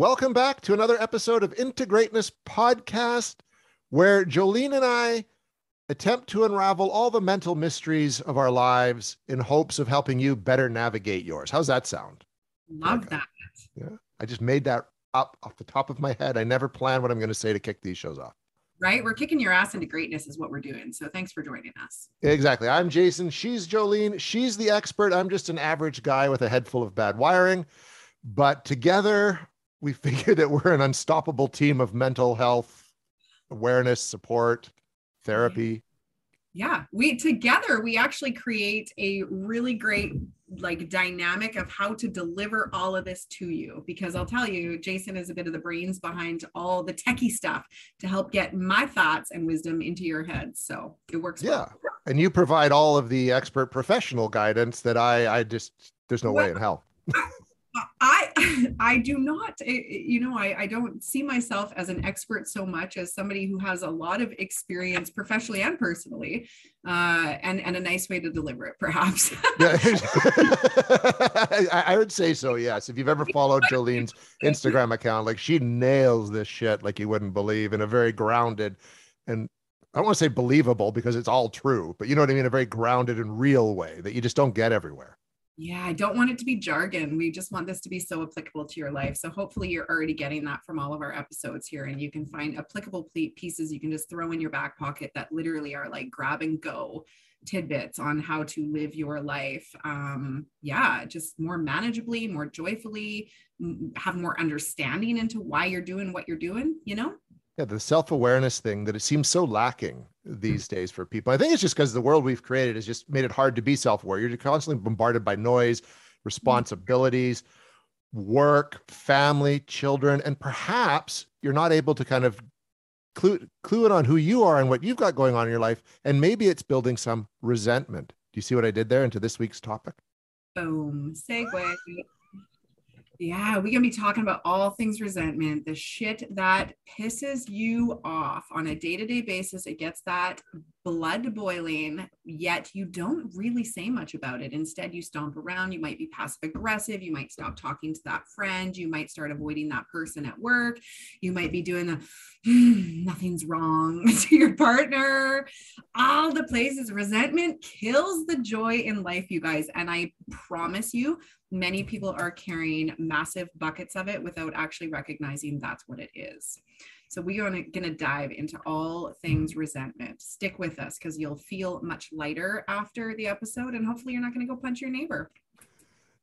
Welcome back to another episode of In-Te-Greatness Podcast, where Jolene and I attempt to unravel all the mental mysteries of our lives in hopes of helping you better navigate yours. How's that sound? Love that. Yeah. I just made that up off the top of my head. I never plan what I'm going to say to kick these shows off. Right? We're kicking your ass into greatness, is what we're doing. So thanks for joining us. Exactly. I'm Jason. She's Jolene. She's the expert. I'm just an average guy with a head full of bad wiring. But together, we figure that we're an unstoppable team of mental health awareness, support, therapy. Yeah, we together we actually create a really great like dynamic of how to deliver all of this to you because I'll tell you Jason is a bit of the brains behind all the techie stuff to help get my thoughts and wisdom into your head. So it works. Yeah. Well. And you provide all of the expert professional guidance that I I just there's no well, way in hell. I I do not eh, eh, you know I, I don't see myself as an expert so much as somebody who has a lot of experience professionally and personally uh, and and a nice way to deliver it perhaps. I, I would say so yes. If you've ever followed Jolene's Instagram account like she nails this shit like you wouldn't believe in a very grounded and I don't want to say believable because it's all true but you know what I mean? A very grounded and real way that you just don't get everywhere yeah, I don't want it to be jargon. We just want this to be so applicable to your life. So hopefully you're already getting that from all of our episodes here and you can find applicable pieces you can just throw in your back pocket that literally are like grab and go tidbits on how to live your life. Um, yeah, just more manageably, more joyfully, have more understanding into why you're doing what you're doing, you know? Yeah, the self-awareness thing that it seems so lacking these hmm. days for people. I think it's just because the world we've created has just made it hard to be self-aware. You're constantly bombarded by noise, hmm. responsibilities, work, family, children, and perhaps you're not able to kind of clue clue in on who you are and what you've got going on in your life. And maybe it's building some resentment. Do you see what I did there into this week's topic? Boom. Segue. Yeah, we're going to be talking about all things resentment, the shit that pisses you off on a day to day basis. It gets that blood boiling, yet you don't really say much about it. Instead, you stomp around. You might be passive aggressive. You might stop talking to that friend. You might start avoiding that person at work. You might be doing the mm, nothing's wrong to your partner. All the places resentment kills the joy in life, you guys. And I promise you, many people are carrying massive buckets of it without actually recognizing that's what it is. So we are going to dive into all things resentment. Stick with us because you'll feel much lighter after the episode, and hopefully you're not going to go punch your neighbor.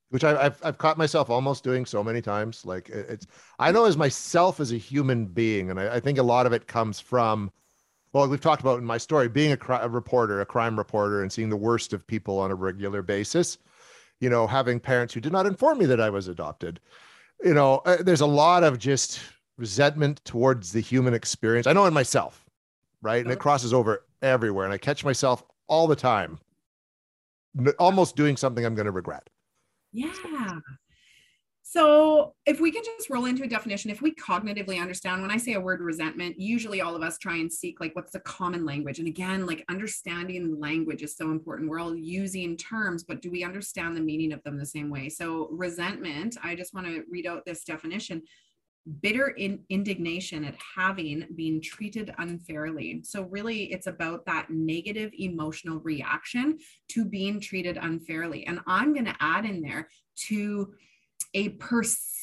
Which I, have I've caught myself almost doing so many times. Like it's I know as myself as a human being, and I, I think a lot of it comes from well, we've talked about in my story being a, a reporter, a crime reporter, and seeing the worst of people on a regular basis you know, having parents who did not inform me that I was adopted. You know, uh, there's a lot of just resentment towards the human experience. I know in myself, right? And it uh-huh. crosses over everywhere. And I catch myself all the time, almost doing something I'm going to regret. Yeah. So, if we can just roll into a definition, if we cognitively understand, when I say a word resentment, usually all of us try and seek like what's the common language. And again, like understanding language is so important. We're all using terms, but do we understand the meaning of them the same way? So, resentment, I just want to read out this definition bitter in indignation at having been treated unfairly. So, really, it's about that negative emotional reaction to being treated unfairly. And I'm going to add in there to a perceived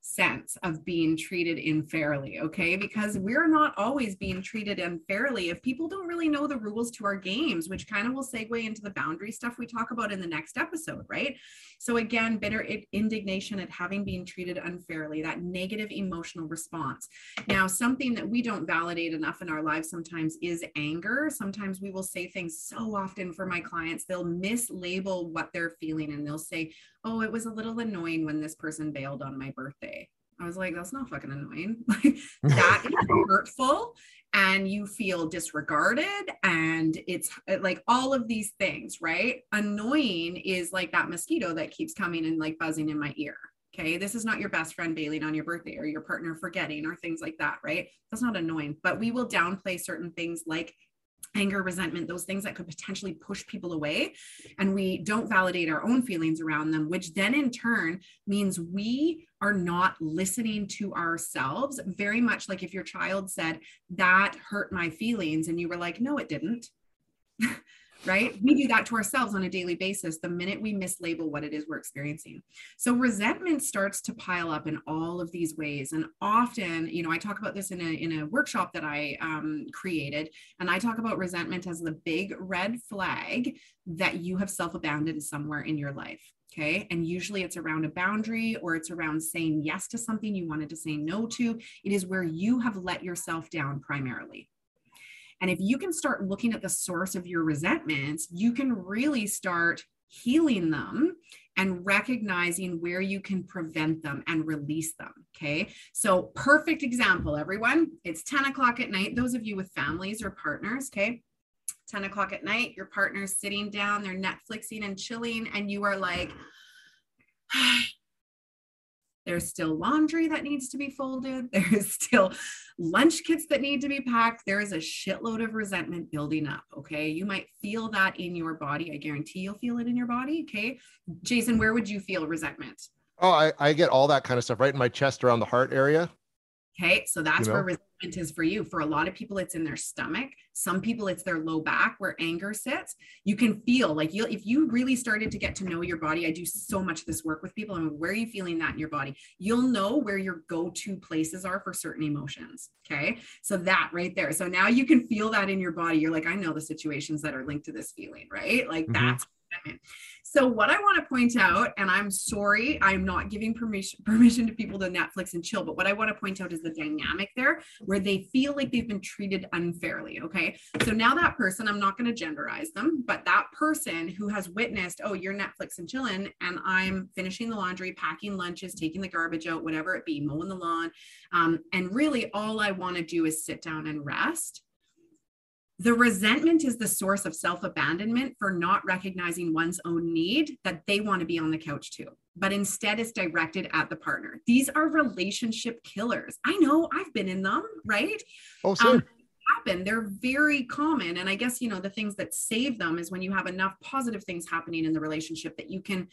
sense of being treated unfairly, okay? Because we're not always being treated unfairly if people don't really know the rules to our games, which kind of will segue into the boundary stuff we talk about in the next episode, right? So, again, bitter indignation at having been treated unfairly, that negative emotional response. Now, something that we don't validate enough in our lives sometimes is anger. Sometimes we will say things so often for my clients, they'll mislabel what they're feeling and they'll say, oh, it was a little annoying when this person on my birthday. I was like, that's not fucking annoying. Like that is hurtful and you feel disregarded and it's like all of these things, right? Annoying is like that mosquito that keeps coming and like buzzing in my ear. Okay. This is not your best friend bailing on your birthday or your partner forgetting or things like that, right? That's not annoying, but we will downplay certain things like anger, resentment, those things that could potentially push people away. And we don't validate our own feelings around them, which then in turn means we are not listening to ourselves. Very much like if your child said, That hurt my feelings, and you were like, No, it didn't. right? We do that to ourselves on a daily basis the minute we mislabel what it is we're experiencing. So resentment starts to pile up in all of these ways. And often, you know, I talk about this in a, in a workshop that I um, created, and I talk about resentment as the big red flag that you have self abandoned somewhere in your life. Okay. And usually it's around a boundary or it's around saying yes to something you wanted to say no to. It is where you have let yourself down primarily. And if you can start looking at the source of your resentments, you can really start healing them and recognizing where you can prevent them and release them. Okay. So, perfect example, everyone. It's 10 o'clock at night. Those of you with families or partners, okay. 10 o'clock at night, your partner's sitting down, they're Netflixing and chilling, and you are like, there's still laundry that needs to be folded. There's still lunch kits that need to be packed. There is a shitload of resentment building up. Okay. You might feel that in your body. I guarantee you'll feel it in your body. Okay. Jason, where would you feel resentment? Oh, I, I get all that kind of stuff right in my chest around the heart area. Okay. So that's you know? where resentment is for you. For a lot of people, it's in their stomach. Some people, it's their low back where anger sits. You can feel like you if you really started to get to know your body. I do so much of this work with people. I mean, where are you feeling that in your body? You'll know where your go-to places are for certain emotions. Okay. So that right there. So now you can feel that in your body. You're like, I know the situations that are linked to this feeling, right? Like mm-hmm. that's so what I want to point out, and I'm sorry, I'm not giving permission permission to people to Netflix and chill, but what I want to point out is the dynamic there where they feel like they've been treated unfairly. Okay. So now that person, I'm not going to genderize them, but that person who has witnessed, oh, you're Netflix and chilling, and I'm finishing the laundry, packing lunches, taking the garbage out, whatever it be, mowing the lawn. Um, and really all I want to do is sit down and rest the resentment is the source of self abandonment for not recognizing one's own need that they want to be on the couch too, but instead it's directed at the partner. These are relationship killers. I know I've been in them, right? Oh, sure. Um, happen they're very common and i guess you know the things that save them is when you have enough positive things happening in the relationship that you can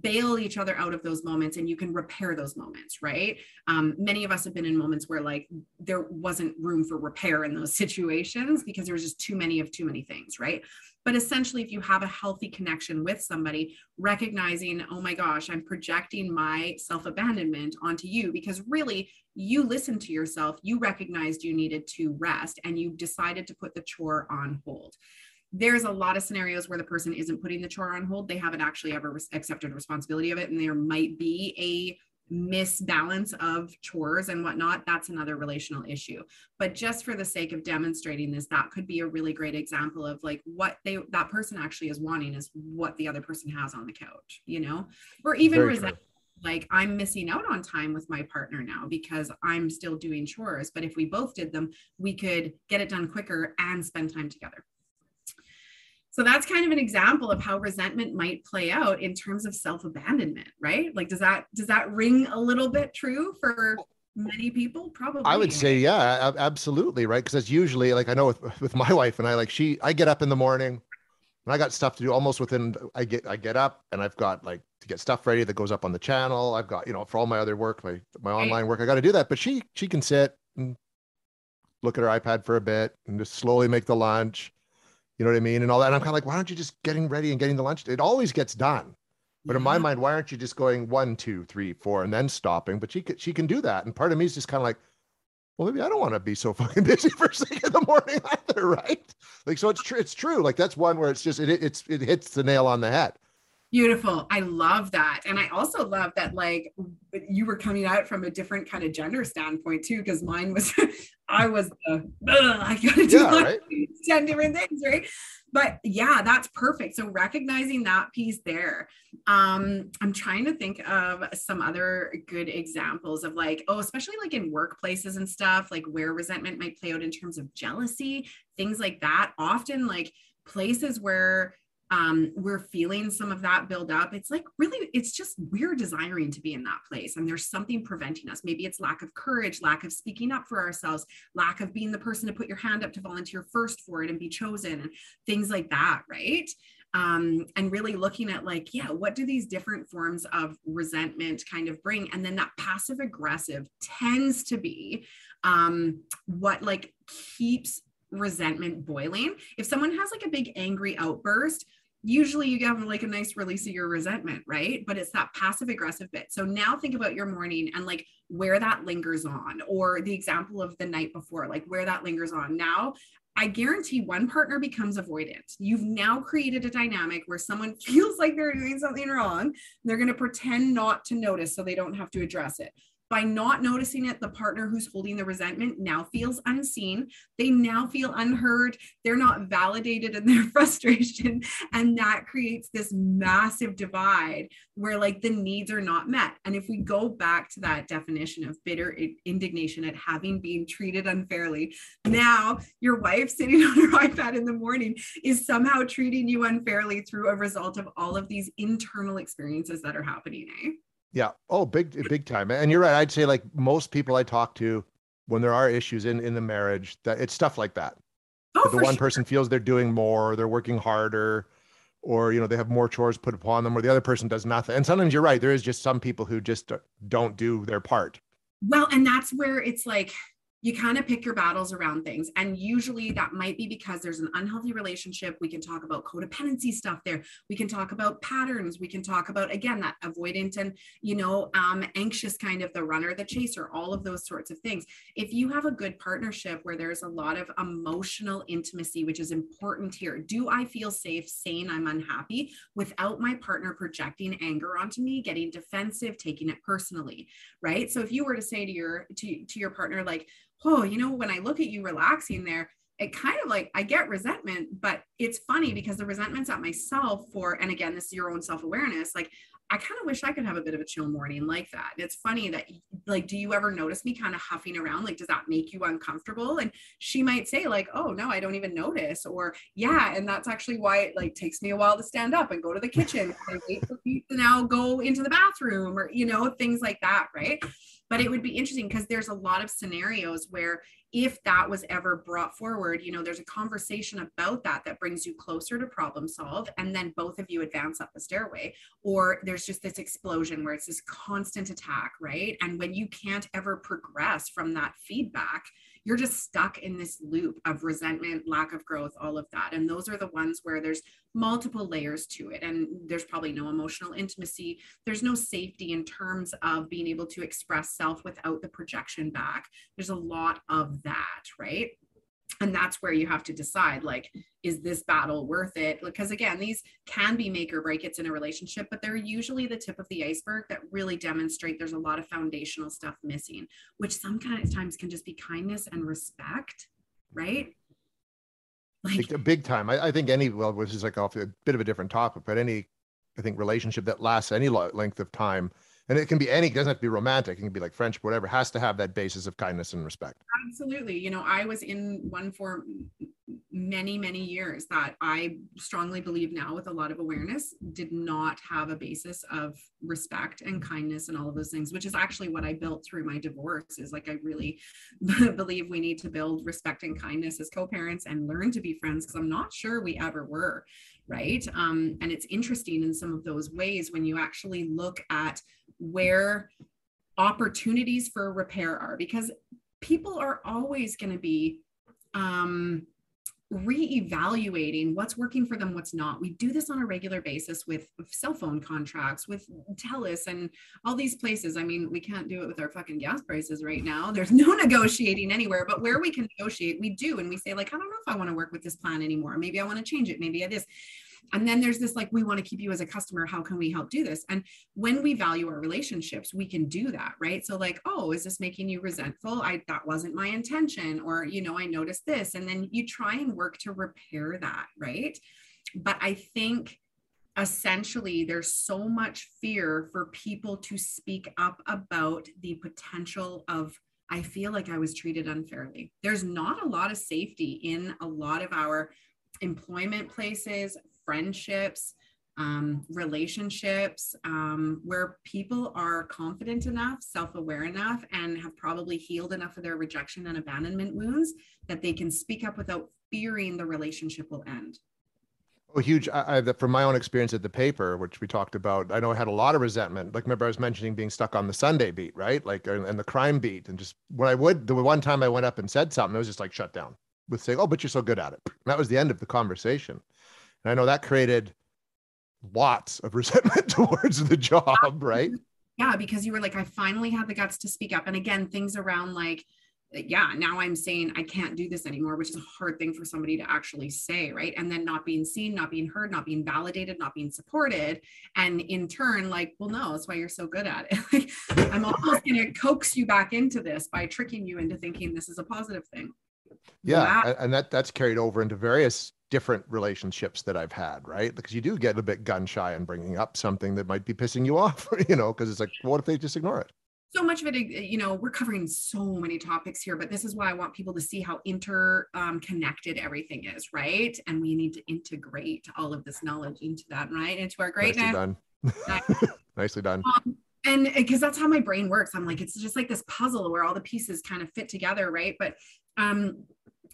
bail each other out of those moments and you can repair those moments right? Um, many of us have been in moments where like there wasn't room for repair in those situations because there was just too many of too many things right? But essentially if you have a healthy connection with somebody recognizing oh my gosh i'm projecting my self abandonment onto you because really you listened to yourself you recognized you needed to rest and you decided to put the chore on hold there's a lot of scenarios where the person isn't putting the chore on hold. They haven't actually ever accepted responsibility of it. And there might be a misbalance of chores and whatnot. That's another relational issue. But just for the sake of demonstrating this, that could be a really great example of like what they that person actually is wanting is what the other person has on the couch, you know, or even resent like I'm missing out on time with my partner now because I'm still doing chores. But if we both did them, we could get it done quicker and spend time together. So that's kind of an example of how resentment might play out in terms of self-abandonment, right? Like does that does that ring a little bit true for many people? Probably. I would say yeah, absolutely, right? Because it's usually like I know with with my wife and I like she I get up in the morning and I got stuff to do almost within I get I get up and I've got like to get stuff ready that goes up on the channel. I've got, you know, for all my other work, my my online work, I got to do that. But she she can sit and look at her iPad for a bit and just slowly make the lunch you know what I mean? And all that. And I'm kind of like, why aren't you just getting ready and getting the lunch? It always gets done. But yeah. in my mm-hmm. mind, why aren't you just going one, two, three, four, and then stopping? But she can, she can do that. And part of me is just kind of like, well, maybe I don't want to be so fucking busy first thing in the morning either, right? Like, so it's true. It's true. Like that's one where it's just it it's it hits the nail on the head. Beautiful. I love that. And I also love that like you were coming out from a different kind of gender standpoint too, because mine was I was the I gotta do yeah, right? 10 different things, right? But yeah, that's perfect. So recognizing that piece there. Um, I'm trying to think of some other good examples of like, oh, especially like in workplaces and stuff, like where resentment might play out in terms of jealousy, things like that. Often like places where um, we're feeling some of that build up. It's like really, it's just we're desiring to be in that place. And there's something preventing us. Maybe it's lack of courage, lack of speaking up for ourselves, lack of being the person to put your hand up to volunteer first for it and be chosen, and things like that, right? Um, and really looking at like, yeah, what do these different forms of resentment kind of bring? And then that passive aggressive tends to be um, what like keeps resentment boiling. If someone has like a big angry outburst, usually you have like a nice release of your resentment, right? But it's that passive aggressive bit. So now think about your morning and like where that lingers on, or the example of the night before, like where that lingers on. Now, I guarantee one partner becomes avoidant. You've now created a dynamic where someone feels like they're doing something wrong. They're going to pretend not to notice so they don't have to address it by not noticing it, the partner who's holding the resentment now feels unseen. They now feel unheard. They're not validated in their frustration. And that creates this massive divide where, like, the needs are not met. And if we go back to that definition of bitter indignation at having been treated unfairly, now your wife sitting on her iPad in the morning is somehow treating you unfairly through a result of all of these internal experiences that are happening. Eh? Yeah. Oh, big, big time. And you're right. I'd say like most people I talk to, when there are issues in in the marriage, that it's stuff like that. Oh, the one sure. person feels they're doing more, they're working harder, or you know they have more chores put upon them, or the other person does nothing. And sometimes you're right. There is just some people who just don't do their part. Well, and that's where it's like you kind of pick your battles around things. And usually that might be because there's an unhealthy relationship. We can talk about codependency stuff there. We can talk about patterns. We can talk about, again, that avoidant and, you know, um, anxious kind of the runner, the chaser, all of those sorts of things. If you have a good partnership where there's a lot of emotional intimacy, which is important here, do I feel safe saying I'm unhappy without my partner projecting anger onto me, getting defensive, taking it personally, right? So if you were to say to your, to, to your partner, like, oh, you know, when I look at you relaxing there, it kind of like I get resentment, but it's funny mm. because the resentment's at myself for, and again, this is your own self awareness. Like, I kind of wish I could have a bit of a chill morning like that. And it's funny that, like, do you ever notice me kind of huffing around? Like, does that make you uncomfortable? And she might say, like, oh, no, I don't even notice. Or, yeah. And that's actually why it like takes me a while to stand up and go to the kitchen. I wait for you to now go into the bathroom or, you know, things like that. Right but it would be interesting because there's a lot of scenarios where if that was ever brought forward you know there's a conversation about that that brings you closer to problem solve and then both of you advance up the stairway or there's just this explosion where it's this constant attack right? And when you can't ever progress from that feedback you're just stuck in this loop of resentment, lack of growth, all of that. And those are the ones where there's multiple layers to it. And there's probably no emotional intimacy. There's no safety in terms of being able to express self without the projection back. There's a lot of that, right? And that's where you have to decide like is this battle worth it? Because again these can be make or break it's in a relationship but they're usually the tip of the iceberg that really demonstrate there's a lot of foundational stuff missing which sometimes can just be kindness and respect right? Like big, big time. I, I, think any well which is like off a bit of a different topic but any i think relationship that lasts any length of time and it can be any it doesn't have to be romantic. It can be like friendship whatever. Has to have that basis of kindness and respect. Absolutely. You know i was in one for many many years that i strongly believe now with a lot of awareness did not have a basis of respect and kindness and all of those things which is actually what i built through my divorce is like i really believe we need to build respect and kindness as co-parents and learn to be friends because i'm not sure we ever were right? Um, and it's interesting in some of those ways when you actually look at where opportunities for repair are because people are always going to be um, reevaluating what's working for them, what's not. We do this on a regular basis with, cell phone contracts, with TELUS, and all these places. I mean, we can't do it with our fucking gas prices right now. There's no negotiating anywhere, but where we can negotiate, we do. And we say, like, I don't know if I want to work with this plan anymore. Maybe I want to change it. Maybe I this. And then there's this like, we want to keep you as a customer. How can we help do this? And when we value our relationships, we can do that, right? So, like, oh, is this making you resentful? I that wasn't my intention, or you know, I noticed this. And then you try and work to repair that, right? But I think essentially there's so much fear for people to speak up about the potential of I feel like I was treated unfairly. There's not a lot of safety in a lot of our employment places, friendships, um, relationships um, where people are confident enough, self aware enough, and have probably healed enough of their rejection and abandonment wounds that they can speak up without fearing the relationship will end. Oh, huge. I, I, from my own experience at the paper, which we talked about, I know I had a lot of resentment. Like, remember, I was mentioning being stuck on the Sunday beat, right? Like, and the crime beat. And just when I would, the one time I went up and said something, it was just like shut down with saying, Oh, but you're so good at it. And that was the end of the conversation. And I know that created lots of resentment towards the job, right? Yeah, because you were like, I finally had the guts to speak up. And again, things around like, yeah, now I'm saying I can't do this anymore, which is a hard thing for somebody to actually say, right? And then not being seen, not being heard, not being validated, not being supported. And in turn, like, well, no, that's why you're so good at it. like, I'm almost going to coax you back into this by tricking you into thinking this is a positive thing. Yeah. And that that's carried over into various different relationships that I've had, right? Because you do get a bit gun shy in bringing up something that might be pissing you off, you know, because it's like, what if they just ignore it? So much of it, you know, we're covering so many topics here, but this is why I want people to see how interconnected um, everything is, right? And we need to integrate all of this knowledge into that, right? Into our greatness. Nicely done. Nicely done. Um, and because that's how my brain works, I'm like, it's just like this puzzle where all the pieces kind of fit together, right? But um,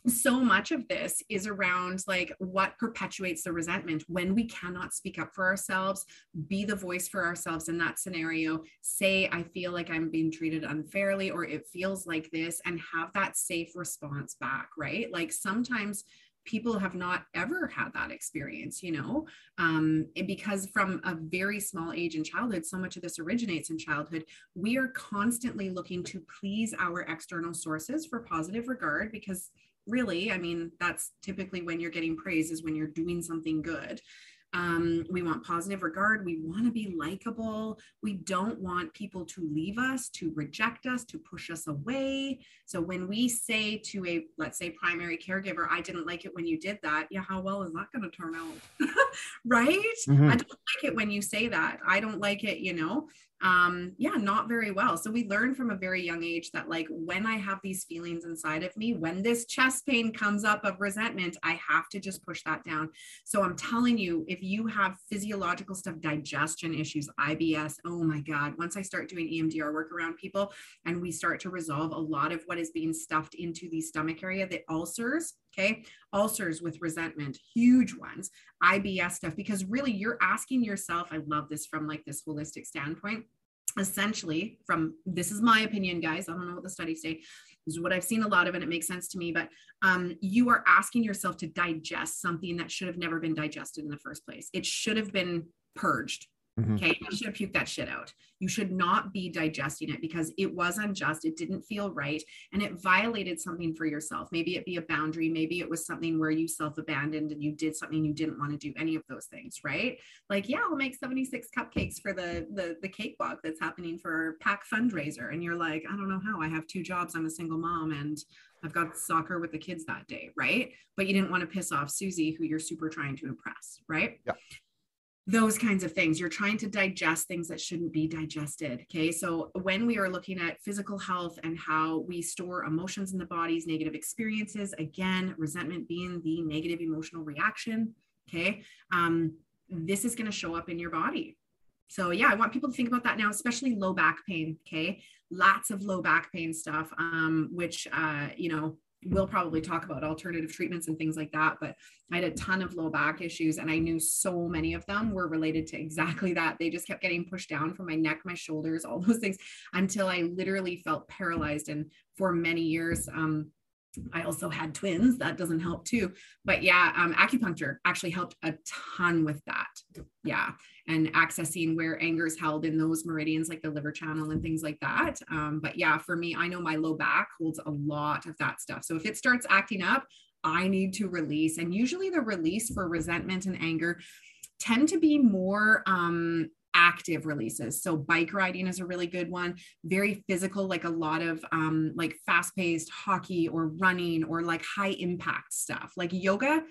so much of this is around like what perpetuates the resentment when we cannot speak up for ourselves be the voice for ourselves in that scenario say i feel like i'm being treated unfairly or it feels like this and have that safe response back right? Like sometimes people have not ever had that experience you know? Um, because from a very small age in childhood so much of this originates in childhood we are constantly looking to please our external sources for positive regard because really i mean that's typically when you're getting praise is when you're doing something good um, we want positive regard. We want to be likable. We don't want people to leave us, to reject us, to push us away. So when we say to a, let's say, primary caregiver, I didn't like it when you did that. Yeah, how well is that going to turn out? right? Mm-hmm. I don't like it when you say that. I don't like it, you know um yeah not very well. So we learn from a very young age that like when i have these feelings inside of me when this chest pain comes up of resentment i have to just push that down. So i'm telling you if you have physiological stuff digestion issues ibs oh my god once i start doing emdr work around people and we start to resolve a lot of what is being stuffed into the stomach area the ulcers okay? Ulcers with resentment huge ones ibs stuff because really you're asking yourself i love this from like this holistic standpoint essentially from this is my opinion guys i don't know what the studies say this is what i've seen a lot of and it makes sense to me but um, you are asking yourself to digest something that should have never been digested in the first place. It should have been purged Mm-hmm. Okay, you should have puked that shit out. You should not be digesting it because it was unjust. It didn't feel right. And it violated something for yourself. Maybe it be a boundary. Maybe it was something where you self abandoned and you did something you didn't want to do, any of those things, right? Like, yeah, I'll make 76 cupcakes for the, the, the cakewalk that's happening for PAC fundraiser. And you're like, I don't know how. I have two jobs. I'm a single mom and I've got soccer with the kids that day, right? But you didn't want to piss off Susie, who you're super trying to impress, right? Yeah those kinds of things. You're trying to digest things that shouldn't be digested. Okay. So when we are looking at physical health and how we store emotions in the body's negative experiences, again, resentment being the negative emotional reaction. Okay. Um, this is going to show up in your body. So yeah, I want people to think about that now, especially low back pain. Okay. Lots of low back pain stuff, um, which, uh, you know, we'll probably talk about alternative treatments and things like that but i had a ton of low back issues and i knew so many of them were related to exactly that. They just kept getting pushed down from my neck my shoulders all those things until i literally felt paralyzed. And for many years um, I also had twins. That doesn't help too. But yeah, um, acupuncture actually helped a ton with that. Yeah. And accessing where anger is held in those meridians, like the liver channel and things like that. Um, but yeah, for me, I know my low back holds a lot of that stuff. So if it starts acting up, I need to release. And usually the release for resentment and anger tend to be more um, active releases. So bike riding is a really good one. Very physical, like a lot of um, like fast paced hockey or running or like high impact stuff. Like yoga,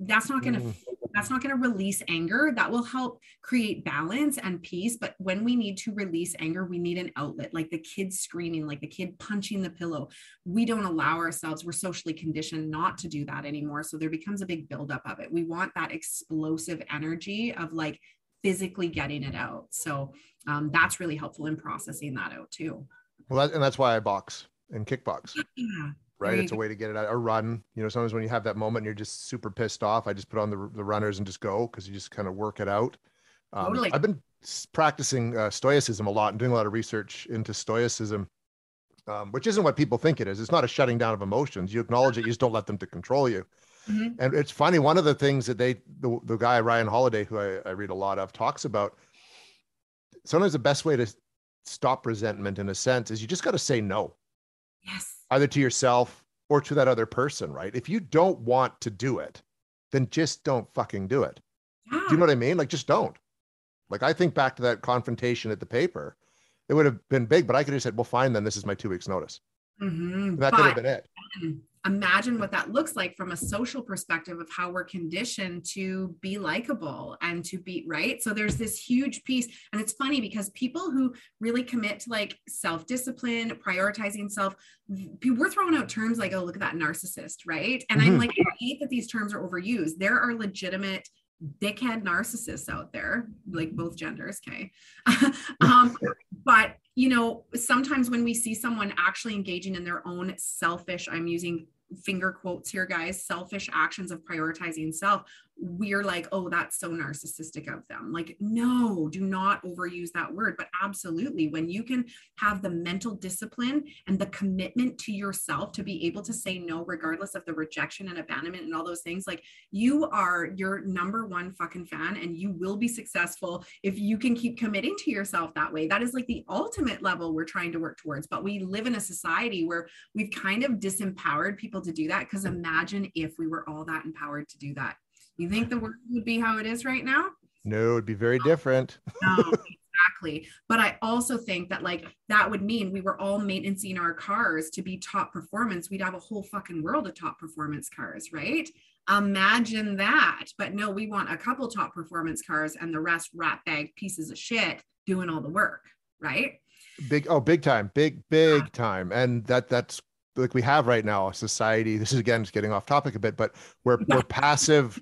that's not going to mm. that's not going to release anger. That will help create balance and peace. But when we need to release anger, we need an outlet, like the kid screaming, like the kid punching the pillow. We don't allow ourselves, we're socially conditioned not to do that anymore. So there becomes a big buildup of it. We want that explosive energy of like physically getting it out. So um, that's really helpful in processing that out too. Well, that, and that's why I box and kickbox. Yeah right? It's a way to get it out. A run, you know, sometimes when you have that moment, and you're just super pissed off. I just put on the, the runners and just go because you just kind of work it out. Um, totally. I've been practicing uh, stoicism a lot and doing a lot of research into stoicism, um, which isn't what people think it is. It's not a shutting down of emotions. You acknowledge it, you just don't let them to control you. Mm-hmm. And it's funny. One of the things that they, the, the guy Ryan Holiday, who I, I read a lot of, talks about. Sometimes the best way to stop resentment, in a sense, is you just got to say no. Yes either to yourself or to that other person, right? If you don't want to do it, then just don't fucking do it. Yeah. Do you know what I mean? Like, just don't. Like, I think back to that confrontation at the paper. It would have been big, but I could have said, well, fine, then this is my two weeks' notice. Mm-hmm. That but, could have been it imagine what that looks like from a social perspective of how we're conditioned to be likable and to be right. So there's this huge piece. And it's funny because people who really commit to like self discipline, prioritizing self, we're throwing out terms like, oh, look at that narcissist, right? And mm-hmm. I'm like, I hate that these terms are overused. There are legitimate dickhead narcissists out there, like both genders, okay? um, but you know, sometimes when we see someone actually engaging in their own selfish, I'm using finger quotes here, guys, selfish actions of prioritizing self, we're like, oh, that's so narcissistic of them. Like, no, do not overuse that word. But absolutely, when you can have the mental discipline and the commitment to yourself to be able to say no, regardless of the rejection and abandonment and all those things, like you are your number one fucking fan and you will be successful if you can keep committing to yourself that way. That is like the ultimate level we're trying to work towards. But we live in a society where we've kind of disempowered people to do that. Because imagine if we were all that empowered to do that you think the world would be how it is right now? No, it'd be very different. no, exactly. But I also think that like that would mean we were all maintaining our cars to be top performance. We'd have a whole fucking world of top performance cars, right? Imagine that. But no, we want a couple top performance cars and the rest rat bag pieces of shit doing all the work, right? Big oh, big time, big big yeah. time, and that that's like we have right now a society. This is again just getting off topic a bit, but we're yeah. we're passive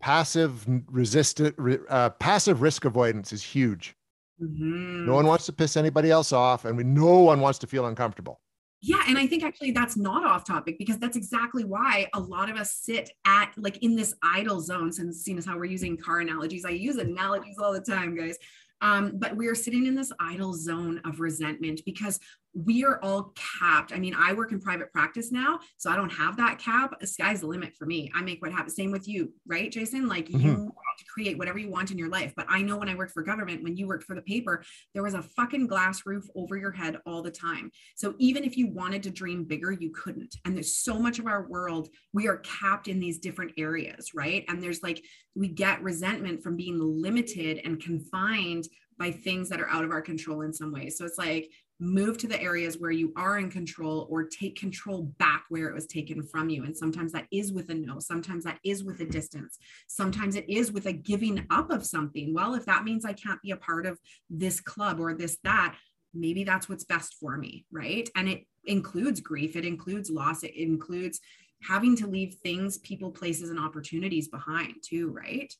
passive resistant uh, passive risk avoidance is huge. Mm-hmm. no one wants to piss anybody else off and we no one wants to feel uncomfortable. Yeah and i think actually that's not off topic because that's exactly why a lot of us sit at like in this idle zone since seeing as how we're using car analogies. I use analogies all the time guys. Um, but we are sitting in this idle zone of resentment because we are all capped. I mean, I work in private practice now, so I don't have that cap. The sky's the limit for me. I make what happens. Same with you, right, Jason? Like mm-hmm. you create whatever you want in your life. But I know when I worked for government, when you worked for the paper, there was a fucking glass roof over your head all the time. So even if you wanted to dream bigger, you couldn't. And there's so much of our world, we are capped in these different areas, right? And there's like, we get resentment from being limited and confined by things that are out of our control in some ways. So it's like move to the areas where you are in control or take control back where it was taken from you. And sometimes that is with a no, sometimes that is with a distance, sometimes it is with a giving up of something. Well, if that means I can't be a part of this club or this, that, maybe that's what's best for me. Right. And it includes grief, it includes loss, it includes having to leave things, people, places, and opportunities behind too. Right.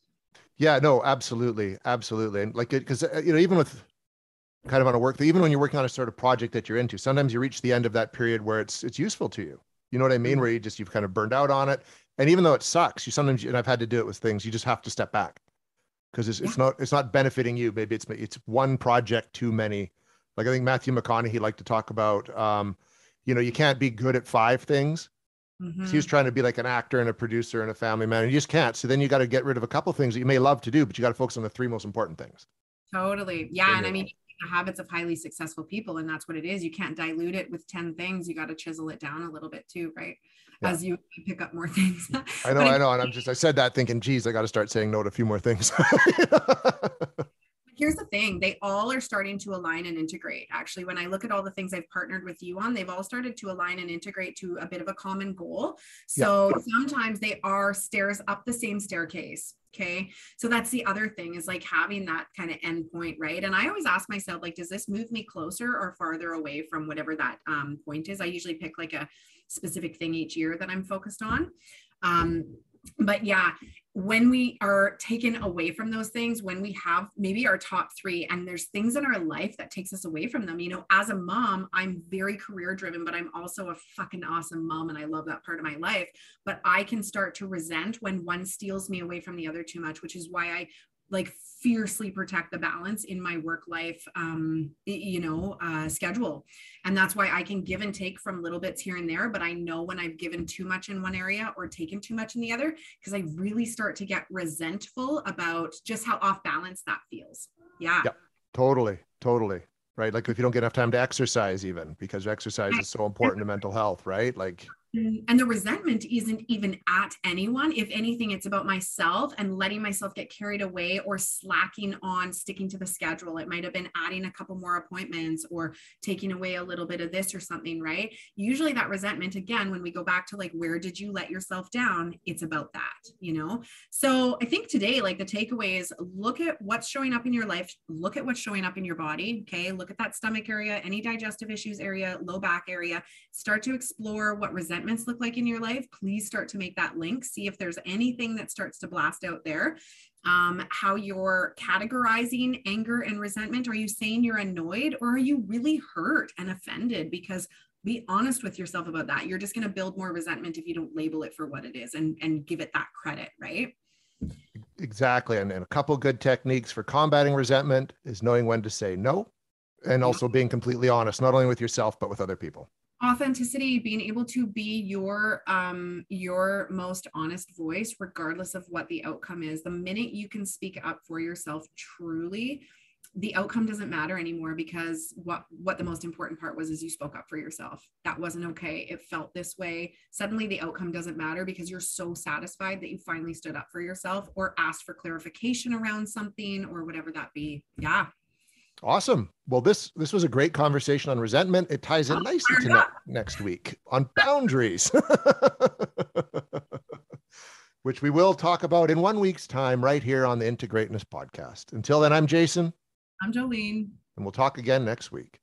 Yeah, no, absolutely, absolutely, and like because uh, you know even with kind of on a work that even when you're working on a sort of project that you're into, sometimes you reach the end of that period where it's it's useful to you. You know what I mean? Mm-hmm. Where you just you've kind of burned out on it, and even though it sucks, you sometimes and I've had to do it with things, you just have to step back because it's, yeah. it's not it's not benefiting you. Maybe it's it's one project too many. Like I think Matthew McConaughey liked to talk about. Um, you know, you can't be good at five things Mm-hmm. he was trying to be like an actor and a producer and a family man. And you just can't. So then you got to get rid of a couple of things that you may love to do, but you got to focus on the three most important things. Totally. Yeah. And I mean, the habits of highly successful people, and that's what it is. You can't dilute it with 10 things. You got to chisel it down a little bit too, right? Yeah. As you pick up more things. I know, I know. And I'm just, I said that thinking, geez, I got to start saying no to a few more things. here's the thing they all are starting to align and integrate. Actually, when I look at all the things I've partnered with you on, they've all started to align and integrate to a bit of a common goal. So yeah. sometimes they are stairs up the same staircase. Okay. So that's the other thing is like having that kind of end point, right? And I always ask myself, like, does this move me closer or farther away from whatever that um, point is? I usually pick like a specific thing each year that I'm focused on. Um, but yeah, when we are taken away from those things, when we have maybe our top three, and there's things in our life that takes us away from them. You know, as a mom, I'm very career driven, but I'm also a fucking awesome mom, and I love that part of my life. But I can start to resent when one steals me away from the other too much, which is why I like fiercely protect the balance in my work life um you know uh schedule. And that's why i can give and take from little bits here and there but i know when i've given too much in one area or taken too much in the other because i really start to get resentful about just how off balance that feels. Yeah. Yeah totally. Totally. Right? Like if you don't get enough time to exercise even because exercise is so important to mental health right? Like and the resentment isn't even at anyone. If anything it's about myself and letting myself get carried away or slacking on sticking to the schedule. It might have been adding a couple more appointments or taking away a little bit of this or something right? Usually that resentment again when we go back to like where did you let yourself down? It's about that you know? So i think today like the takeaway is look at what's showing up in your life look at what's showing up in your body okay? Look at that stomach area any digestive issues area low back area. Start to explore what resentment look like in your life, please start to make that link. See if there's anything that starts to blast out there. Um, how you're categorizing anger and resentment. Are you saying you're annoyed or are you really hurt and offended? Because be honest with yourself about that. You're just going to build more resentment if you don't label it for what it is and, and give it that credit, right? Exactly. And, and a couple good techniques for combating resentment is knowing when to say no and also being completely honest, not only with yourself, but with other people authenticity being able to be your um your most honest voice regardless of what the outcome is. The minute you can speak up for yourself truly the outcome doesn't matter anymore because what what the most important part was is you spoke up for yourself. That wasn't okay. It felt this way. Suddenly the outcome doesn't matter because you're so satisfied that you finally stood up for yourself or asked for clarification around something or whatever that be. Yeah Awesome. Well, this this was a great conversation on resentment. It ties in nicely to ne- next week on boundaries, which we will talk about in one week's time right here on the In-Te-Greatness podcast. Until then, I'm Jason. I'm Jolene. And we'll talk again next week.